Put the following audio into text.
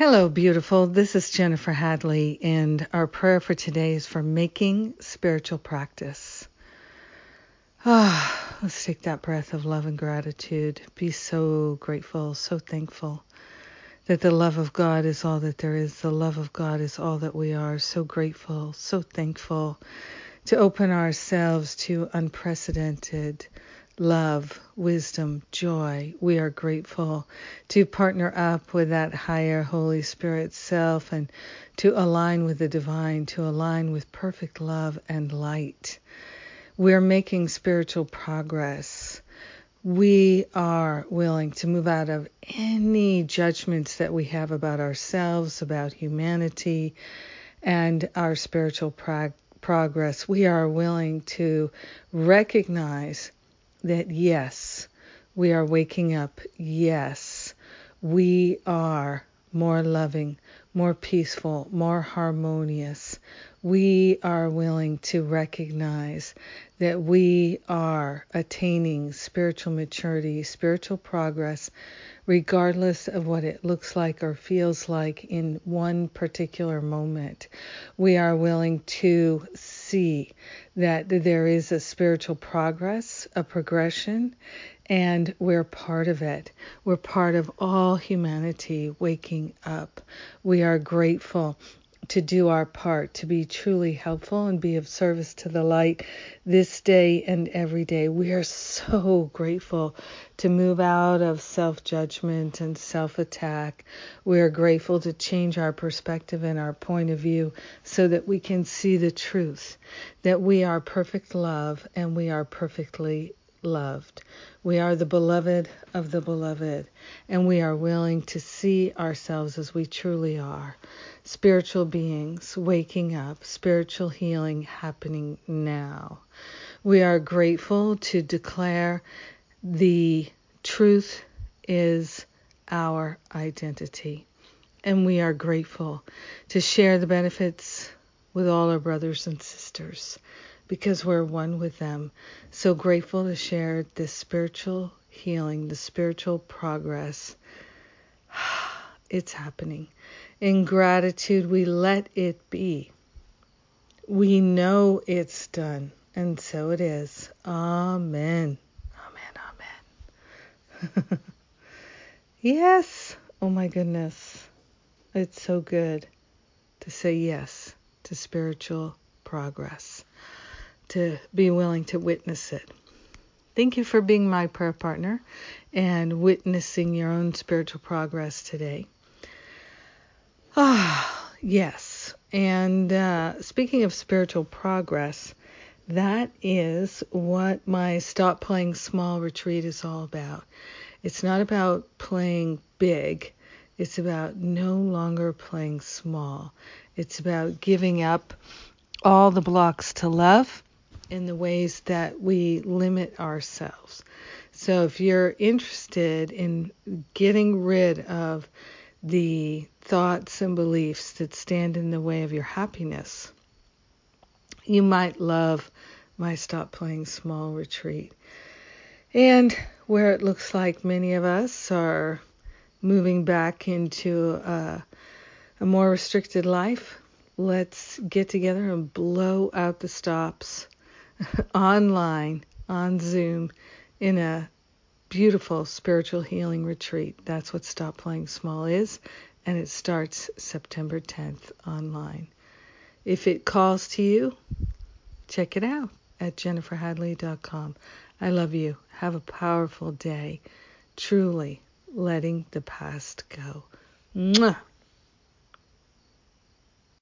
Hello, beautiful. This is Jennifer Hadley, and our prayer for today is for making spiritual practice. Ah, let's take that breath of love and gratitude. Be so grateful, so thankful that the love of God is all that there is. The love of God is all that we are. So grateful, so thankful to open ourselves to unprecedented love, wisdom, joy. We are grateful to partner up with that higher Holy Spirit self and to align with the divine, to align with perfect love and light. We're making spiritual progress. We are willing to move out of any judgments that we have about ourselves, about humanity, and our spiritual prog- progress. We are willing to recognize that yes, we are waking up. Yes, we are more loving, more peaceful, more harmonious. We are willing to recognize that we are attaining spiritual maturity, spiritual progress, regardless of what it looks like or feels like in one particular moment. We are willing to see that there is a spiritual progress, a progression, and we're part of it. We're part of all humanity waking up. We are grateful to do our part, to be truly helpful and be of service to the light this day and every day. We are so grateful to move out of self judgment and self attack. We are grateful to change our perspective and our point of view so that we can see the truth that we are perfect love and we are perfectly loved. We are the beloved of the beloved, and we are willing to see ourselves as we truly are spiritual beings waking up, spiritual healing happening now. We are grateful to declare the truth is our identity. And we are grateful to share the benefits with all our brothers and sisters because we're one with them. So grateful to share this spiritual healing, the spiritual progress. It's happening. In gratitude, we let it be. We know it's done, and so it is. Amen. Amen. Amen. yes. Oh my goodness. It's so good to say yes to spiritual progress to be willing to witness it. Thank you for being my prayer partner and witnessing your own spiritual progress today. Ah, yes. And uh, speaking of spiritual progress, that is what my Stop Playing Small retreat is all about. It's not about playing big, it's about no longer playing small. It's about giving up all the blocks to love in the ways that we limit ourselves. So if you're interested in getting rid of the thoughts and beliefs that stand in the way of your happiness, you might love my Stop Playing Small retreat. And where it looks like many of us are moving back into a, a more restricted life, let's get together and blow out the stops online on Zoom in a beautiful spiritual healing retreat. That's what Stop Playing Small is, and it starts September 10th online. If it calls to you, check it out at jenniferhadley.com. I love you. Have a powerful day. Truly letting the past go. Mwah.